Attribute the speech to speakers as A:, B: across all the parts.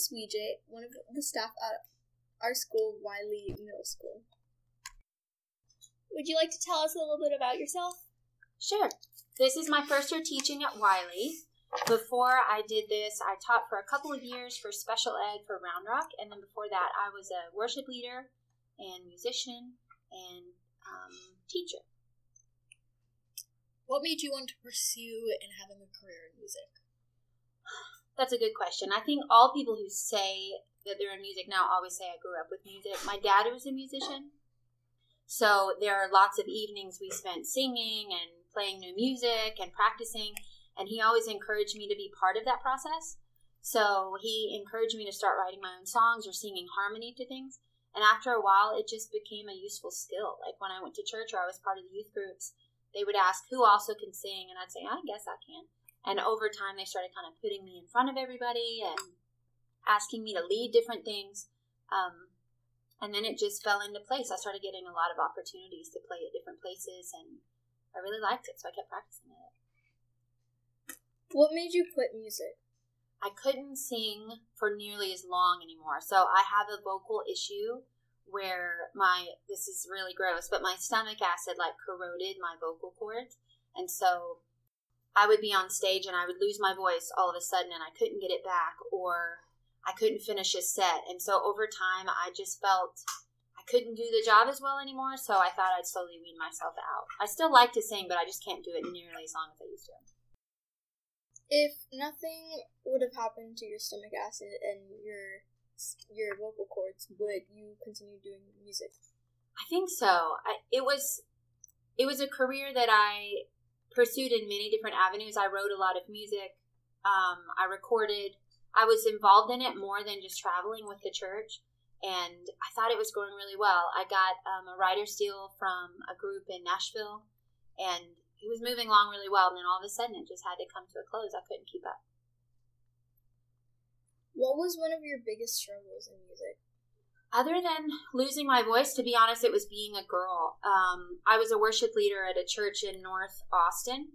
A: Miss Weejay, one of the staff at our school, Wiley Middle School. Would you like to tell us a little bit about yourself?
B: Sure. This is my first year teaching at Wiley. Before I did this, I taught for a couple of years for special ed for Round Rock, and then before that, I was a worship leader and musician and um, teacher.
A: What made you want to pursue and having a career in music?
B: That's a good question. I think all people who say that they're in music now always say I grew up with music. My dad was a musician. So there are lots of evenings we spent singing and playing new music and practicing. And he always encouraged me to be part of that process. So he encouraged me to start writing my own songs or singing harmony to things. And after a while, it just became a useful skill. Like when I went to church or I was part of the youth groups, they would ask who also can sing, and I'd say, I guess I can. And over time, they started kind of putting me in front of everybody and asking me to lead different things. Um, and then it just fell into place. I started getting a lot of opportunities to play at different places, and I really liked it, so I kept practicing it.
A: What made you quit music?
B: I couldn't sing for nearly as long anymore. So I have a vocal issue where my this is really gross, but my stomach acid like corroded my vocal cords, and so I would be on stage and I would lose my voice all of a sudden, and I couldn't get it back, or I couldn't finish a set, and so over time I just felt I couldn't do the job as well anymore. So I thought I'd slowly wean myself out. I still like to sing, but I just can't do it nearly as long as I used to.
A: If nothing would have happened to your stomach acid and your your vocal cords, would you continue doing music?
B: I think so. I, it was it was a career that I pursued in many different avenues. I wrote a lot of music. Um, I recorded. I was involved in it more than just traveling with the church, and I thought it was going really well. I got um, a writer's deal from a group in Nashville, and it was moving along really well. And then all of a sudden, it just had to come to a close. I couldn't keep up.
A: What was one of your biggest struggles in music?
B: Other than losing my voice, to be honest, it was being a girl. Um, I was a worship leader at a church in North Austin,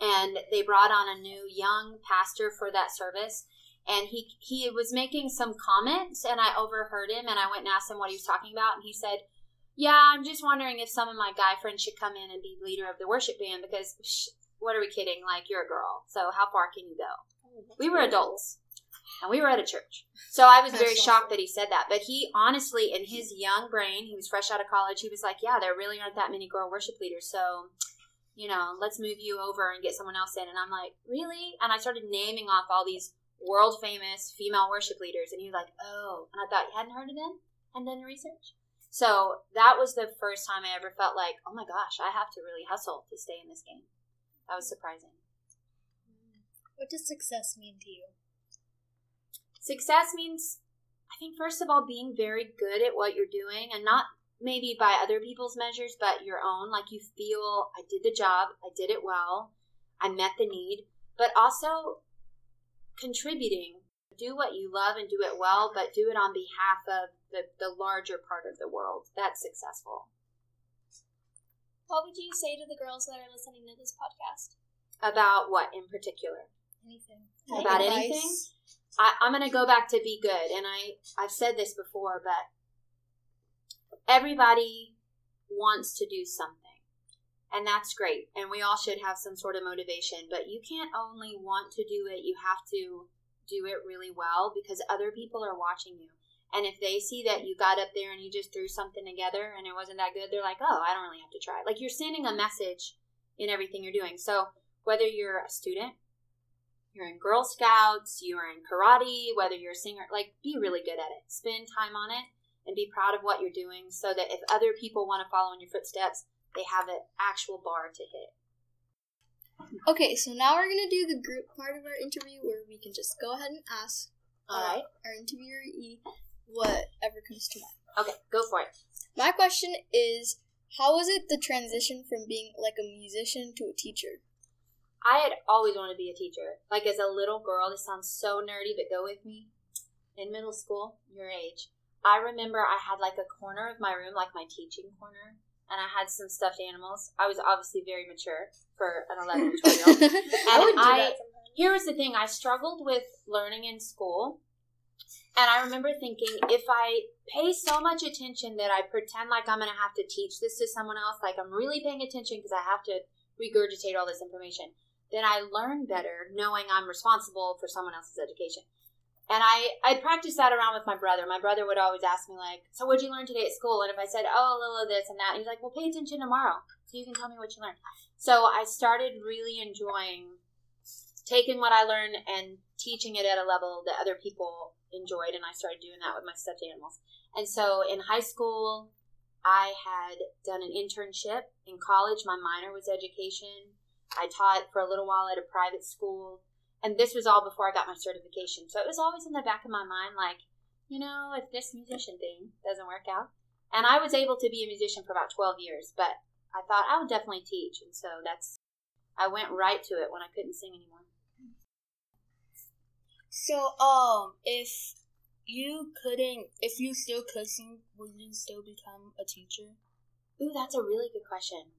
B: and they brought on a new young pastor for that service. And he he was making some comments, and I overheard him, and I went and asked him what he was talking about, and he said, "Yeah, I'm just wondering if some of my guy friends should come in and be leader of the worship band because, sh- what are we kidding? Like you're a girl, so how far can you go?" Oh, we were adults and we were at a church. So I was very shocked that he said that. But he honestly, in his young brain, he was fresh out of college. He was like, "Yeah, there really aren't that many girl worship leaders, so." You know, let's move you over and get someone else in. And I'm like, really? And I started naming off all these world famous female worship leaders. And he was like, oh. And I thought, you hadn't heard of them? And done research? So that was the first time I ever felt like, oh my gosh, I have to really hustle to stay in this game. That was surprising.
A: What does success mean to you?
B: Success means, I think, first of all, being very good at what you're doing and not maybe by other people's measures, but your own. Like you feel, I did the job, I did it well, I met the need, but also contributing. Do what you love and do it well, but do it on behalf of the, the larger part of the world. That's successful.
A: What would you say to the girls that are listening to this podcast?
B: About what in particular?
A: Anything.
B: About anything? I, I'm going to go back to be good, and I I've said this before, but everybody wants to do something, and that's great, and we all should have some sort of motivation. But you can't only want to do it; you have to do it really well because other people are watching you. And if they see that you got up there and you just threw something together and it wasn't that good, they're like, "Oh, I don't really have to try." Like you're sending a message in everything you're doing. So whether you're a student you're in Girl Scouts, you're in karate, whether you're a singer, like be really good at it. Spend time on it and be proud of what you're doing so that if other people want to follow in your footsteps, they have an actual bar to hit.
A: Okay, so now we're going to do the group part of our interview where we can just go ahead and ask uh,
B: All right.
A: our interviewee whatever comes to mind.
B: Okay, go for it.
A: My question is how was it the transition from being like a musician to a teacher?
B: I had always wanted to be a teacher. Like as a little girl, this sounds so nerdy, but go with me. In middle school, your age, I remember I had like a corner of my room, like my teaching corner, and I had some stuffed animals. I was obviously very mature for an 11 or 12 year old.
A: I would
B: And
A: do
B: I-
A: that.
B: Here was the thing I struggled with learning in school. And I remember thinking if I pay so much attention that I pretend like I'm going to have to teach this to someone else, like I'm really paying attention because I have to regurgitate all this information, then I learn better knowing I'm responsible for someone else's education. And I, I'd practice that around with my brother. My brother would always ask me, like, so what'd you learn today at school? And if I said, oh, a little of this and that, he's like, well, pay attention tomorrow so you can tell me what you learned. So I started really enjoying taking what I learned and teaching it at a level that other people enjoyed, and I started doing that with my stuffed animals. And so in high school, I had done an internship. In college, my minor was education. I taught for a little while at a private school, and this was all before I got my certification. So it was always in the back of my mind, like, you know, if this musician thing doesn't work out. And I was able to be a musician for about 12 years, but I thought I would definitely teach. And so that's, I went right to it when I couldn't sing anymore.
C: So, um, if you couldn't, if you still could sing, would you still become a teacher?
B: Ooh, that's a really good question.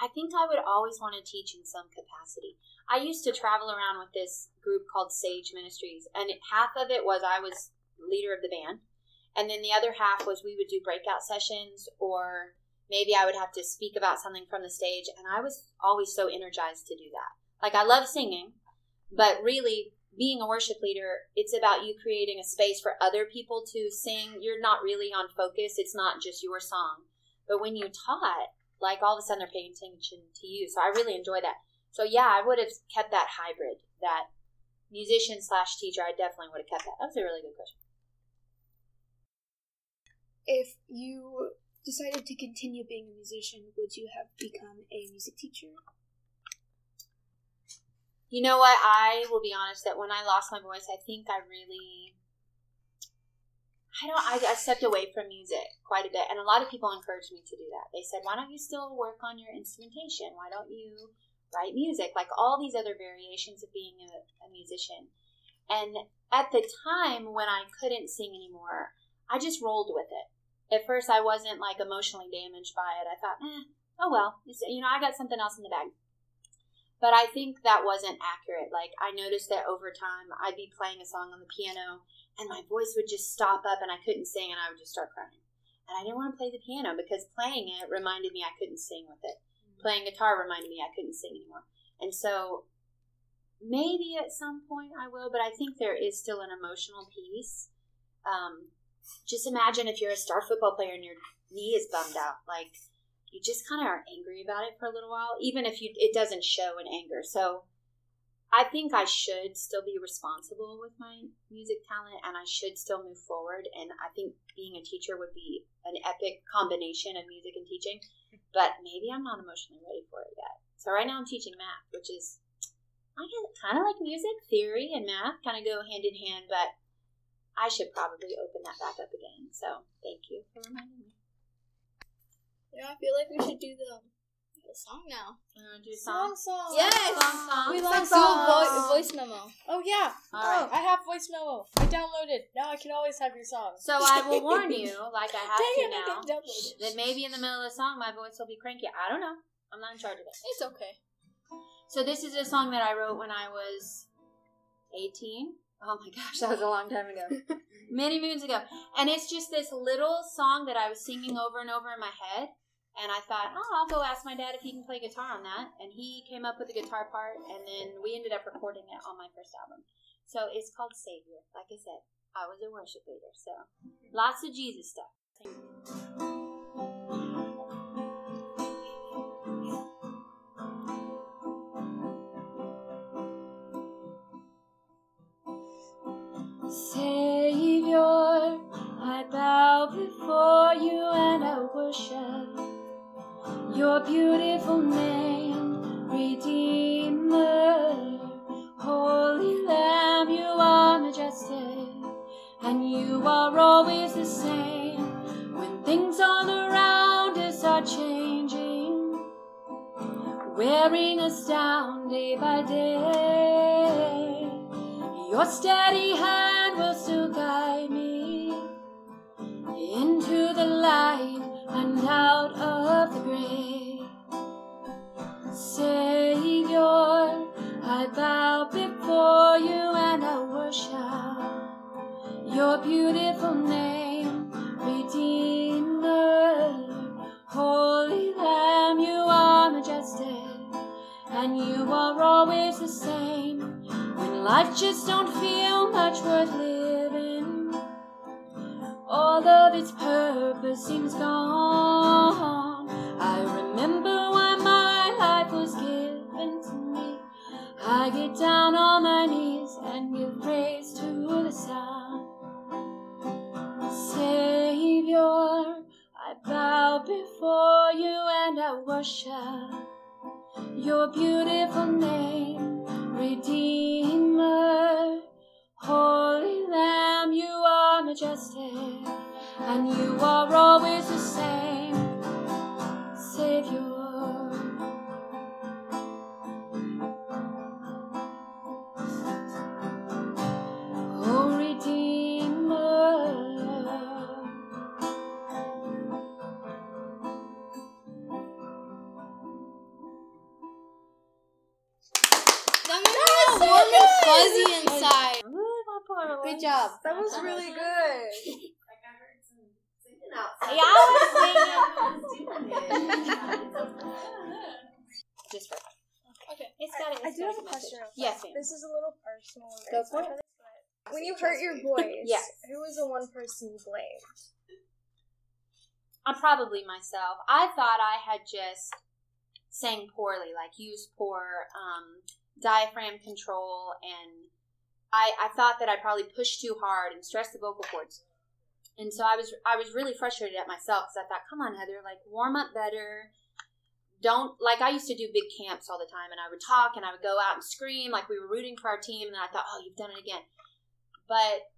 B: I think I would always want to teach in some capacity. I used to travel around with this group called Sage Ministries, and it, half of it was I was leader of the band, and then the other half was we would do breakout sessions, or maybe I would have to speak about something from the stage, and I was always so energized to do that. Like I love singing, but really being a worship leader, it's about you creating a space for other people to sing. You're not really on focus. It's not just your song. But when you taught, like all of a sudden they're paying attention to you. So I really enjoy that. So yeah, I would have kept that hybrid, that musician slash teacher. I definitely would have kept that. That was a really good question.
D: If you decided to continue being a musician, would you have become a music teacher?
B: You know what? I will be honest that when I lost my voice, I think I really, I don't, I, I stepped away from music quite a bit. And a lot of people encouraged me to do that. They said, why don't you still work on your instrumentation? Why don't you write music? Like all these other variations of being a, a musician. And at the time when I couldn't sing anymore, I just rolled with it. At first, I wasn't like emotionally damaged by it. I thought, eh, oh well, it's, you know, I got something else in the bag. But I think that wasn't accurate. Like, I noticed that over time, I'd be playing a song on the piano, and my voice would just stop up, and I couldn't sing, and I would just start crying. And I didn't want to play the piano because playing it reminded me I couldn't sing with it. Playing guitar reminded me I couldn't sing anymore. And so, maybe at some point I will, but I think there is still an emotional piece. Um, just imagine if you're a star football player and your knee is bummed out. Like, you just kind of are angry about it for a little while, even if you it doesn't show in anger. So I think I should still be responsible with my music talent and I should still move forward. And I think being a teacher would be an epic combination of music and teaching, but maybe I'm not emotionally ready for it yet. So right now I'm teaching math, which is I kind of like music, theory and math kind of go hand in hand, but I should probably open that back up again. So thank you for reminding me.
A: Know, I feel like we should do the, the song now.
B: Uh, you want to do a song?
C: song.
A: Yes!
B: Song, song.
C: We
A: Let's
C: love
A: do vo-
C: songs.
A: voice memo.
C: Oh yeah.
B: All
C: oh,
B: right.
C: I have voice memo. I downloaded. Now I can always have your songs.
B: So I will warn you, like I have
C: Dang
B: to
C: it,
B: now,
C: didn't download it.
B: that maybe in the middle of the song my voice will be cranky. I don't know. I'm not in charge of it.
A: It's okay.
B: So this is a song that I wrote when I was 18. Oh my gosh, that was a long time ago. Many moons ago. And it's just this little song that I was singing over and over in my head. And I thought, oh, I'll go ask my dad if he can play guitar on that. And he came up with the guitar part, and then we ended up recording it on my first album. So it's called Savior. Like I said, I was a worship leader. So lots of Jesus stuff.
E: Savior, I bow before you and I worship your beautiful name, Redeemer. Holy Lamb, you are majestic, and you are always the same. When things all around us are changing, wearing us down day by day. Your steady hand will still guide me into the light and out of the grave. Savior, I bow before you and I worship your beautiful name, Redeemer. Holy Lamb, you are majestic, and you are always the same. When life just don't feel much worth living, all of its purpose seems gone. I remember why my life was given to me. I get down on my knees and give praise to the Son. Savior, I bow before you and I worship your beautiful and you are always the same, Savior. Oh, Redeemer.
A: That made me all warm and fuzzy inside.
B: Ooh, my poor
A: Good job.
F: That was really good.
B: Yeah, I was Just for
A: Okay.
B: It's got it.
F: I do have a question. real quick.
B: Yes, ma'am.
F: This is a little personal. and
B: Go for
F: sorry this, but When you hurt your voice,
B: Yes.
F: who was the one person you blamed?
B: I'm probably myself. I thought I had just sang poorly, like used poor um, diaphragm control, and I, I thought that I probably pushed too hard and stressed the vocal cords. And so I was I was really frustrated at myself because I thought, come on, Heather, like warm up better. Don't like I used to do big camps all the time, and I would talk and I would go out and scream like we were rooting for our team, and I thought, oh, you've done it again. But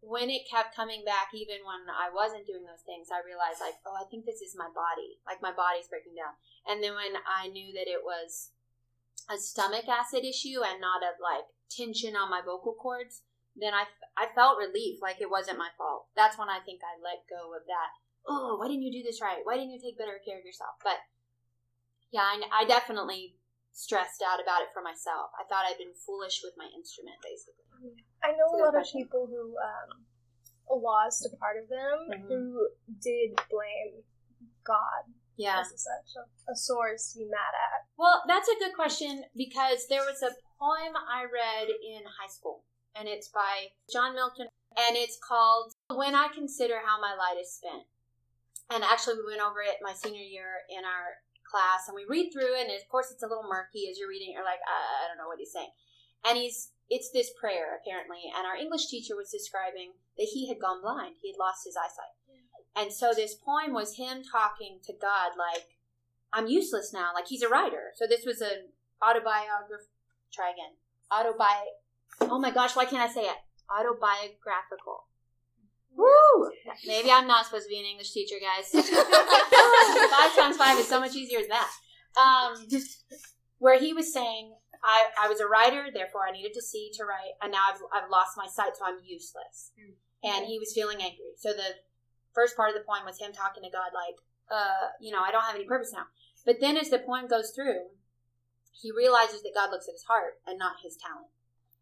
B: when it kept coming back, even when I wasn't doing those things, I realized like, oh, I think this is my body. Like my body's breaking down. And then when I knew that it was a stomach acid issue and not a like tension on my vocal cords, then I, I felt relief. Like it wasn't my fault. That's when I think I let go of that. Oh, why didn't you do this right? Why didn't you take better care of yourself? But yeah, I, I definitely stressed out about it for myself. I thought I'd been foolish with my instrument, basically.
F: I know
B: a
F: lot of people who um, lost a part of them
B: Mhm.
F: who did blame God
B: Yeah.
F: as such a, a source to be mad at.
B: Well, that's a good question because there was a poem I read in high school, and it's by John Milton, and it's called When I Consider How My Light Is Spent. And actually, we went over it my senior year in our class, and we read through it, and of course, it's a little murky as you're reading. You're like, I, I don't know what he's saying. And he's, it's this prayer, apparently, and our English teacher was describing that he had gone blind, he had lost his eyesight. And so this poem was him talking to God, like, I'm useless now. Like he's a writer. So this was an autobiography. Try again. Autobi. Oh my gosh, why can't I say it? Autobiographical. Woo! Maybe I'm not supposed to be an English teacher, guys. five times five is so much easier than that. Um, where he was saying, I, I was a writer, therefore I needed to see to write, and now I've, I've lost my sight, so I'm useless. And he was feeling angry. So the first part of the poem was him talking to God, like, uh, you know, I don't have any purpose now. But then as the poem goes through, he realizes that God looks at his heart and not his talent.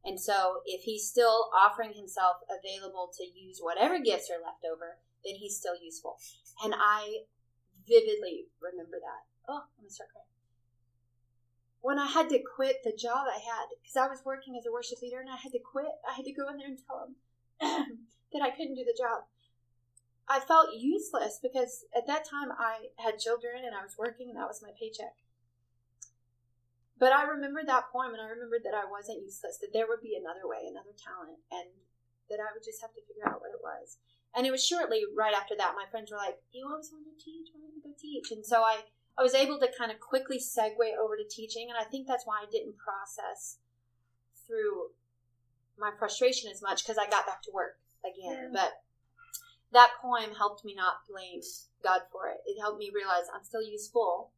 B: And so if he's still offering himself available to use whatever gifts are left over, then he's still useful. And I vividly remember that. Oh, I'm going to start crying. When I had to quit the job I had, because I was working as a worship leader and I had to quit, I had to go in there and tell him that I couldn't do the job. I felt useless because at that time I had children and I was working and that was my paycheck. But I remembered that poem and I remembered that I wasn't useless, that there would be another way, another talent, and that I would just have to figure out what it was. And it was shortly right after that, my friends were like, You always wanted to teach, why don't you go teach? And so I, I was able to kind of quickly segue over to teaching, and I think that's why I didn't process through my frustration as much because I got back to work again. But that poem helped me not blame God for it. It helped me realize I'm still useful.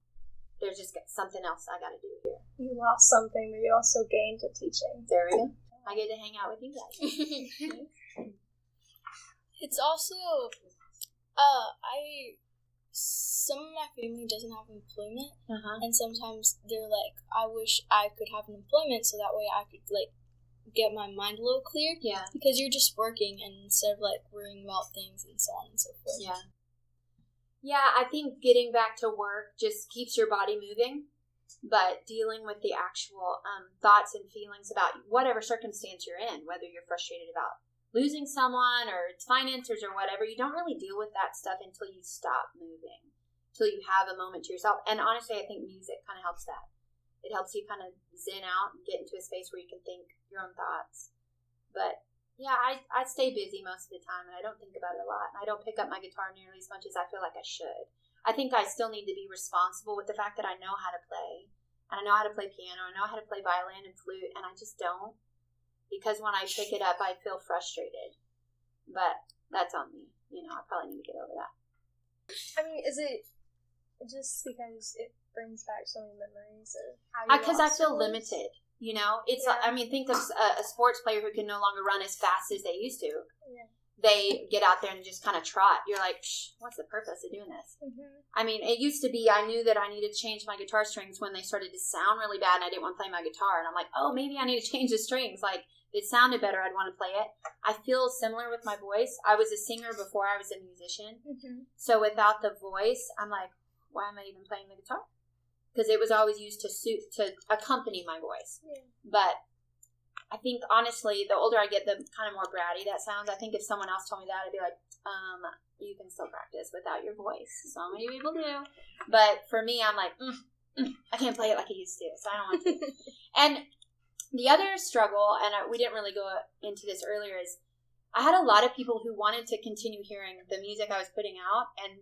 B: There's just something else I got to do.
F: You lost something, but you also gained a teaching.
B: There we go. I get to hang out with you guys.
A: it's also, uh, I
C: some of my family doesn't have employment,
B: Uh-huh.
C: and sometimes they're like, I wish I could have an employment so that way I could like get my mind a little clear
B: Yeah.
C: because you're just working and instead of like worrying about things and so on and so forth.
B: Yeah. Yeah, I think getting back to work just keeps your body moving, but dealing with the actual um, thoughts and feelings about whatever circumstance you're in, whether you're frustrated about losing someone or finances or whatever, you don't really deal with that stuff until you stop moving, until you have a moment to yourself. And honestly, I think music kind of helps that. It helps you kind of zen out and get into a space where you can think your own thoughts. But yeah, I, I stay busy most of the time and I don't think about it a lot. I don't pick up my guitar nearly as much as I feel like I should. I think I still need to be responsible with the fact that I know how to play. And I know how to play piano, I know how to play violin and flute, and I just don't. Because when I pick it up, I feel frustrated. But that's on me. You know, I probably need to get over that.
F: I mean, is it just because it brings back so many memories of how
B: Because uh, I
F: lost
B: feel limited. You know, it's
F: Yeah.
B: I mean, think of a, a sports player who can no longer run as fast as they used to.
F: Yeah.
B: They get out there and just kind of trot. You're like, Psh, what's the purpose of doing this?
F: Mhm.
B: I mean, it used to be I knew that I needed to change my guitar strings when they started to sound really bad and I didn't want to play my guitar. And I'm like, oh, maybe I need to change the strings. Like, if it sounded better, I'd want to play it. I feel similar with my voice. I was a singer before I was a musician.
F: Mhm.
B: So without the voice, I'm like, why am I even playing the guitar? Because it was always used to suit to accompany my voice.
F: Yeah.
B: But I think honestly, the older I get, the kind of more bratty that sounds. I think if someone else told me that, I'd be like, um, you can still practice without your voice. So many people do. But for me, I'm like, mm, mm, I can't play it like I used to, so I don't want to. and the other struggle, and I, we didn't really go into this earlier, is I had a lot of people who wanted to continue hearing the music I was putting out, and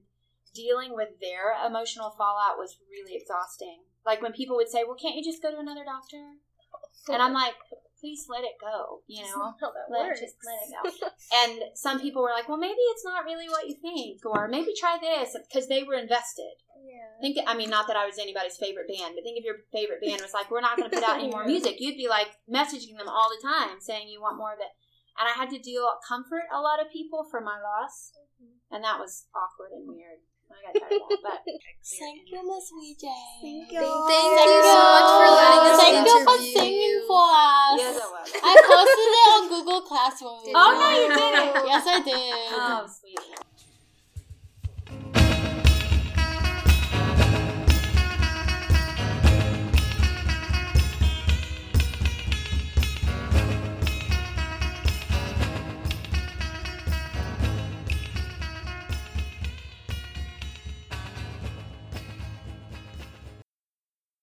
B: dealing with their emotional fallout was really exhausting. Like when people would say, "Well, can't you just go to another doctor?" And I'm like, "Please let it go," you know.
F: not how that
B: Let,
F: works.
B: just let it go. and some people were like, "Well, maybe it's not really what you think," or maybe try this because they were invested.
F: Yeah.
B: Think, I mean, not that I was anybody's favorite band, but think if your favorite band was like, "We're not going to put out any more music," you'd be like messaging them all the time saying you want more of it. And I had to deal comfort a lot of people for my loss, mm-hmm. and that was awkward and weird. I got tired of that, but
C: Thank you, Miss VJ.
F: Thank
A: you.
F: you.
A: Thank you so much for letting us
C: Thank you for singing for us.
B: yes, it was.
C: I posted it on Google Classroom.
A: Did
B: Oh no, you didn't.
C: Yes, I did.
B: Oh,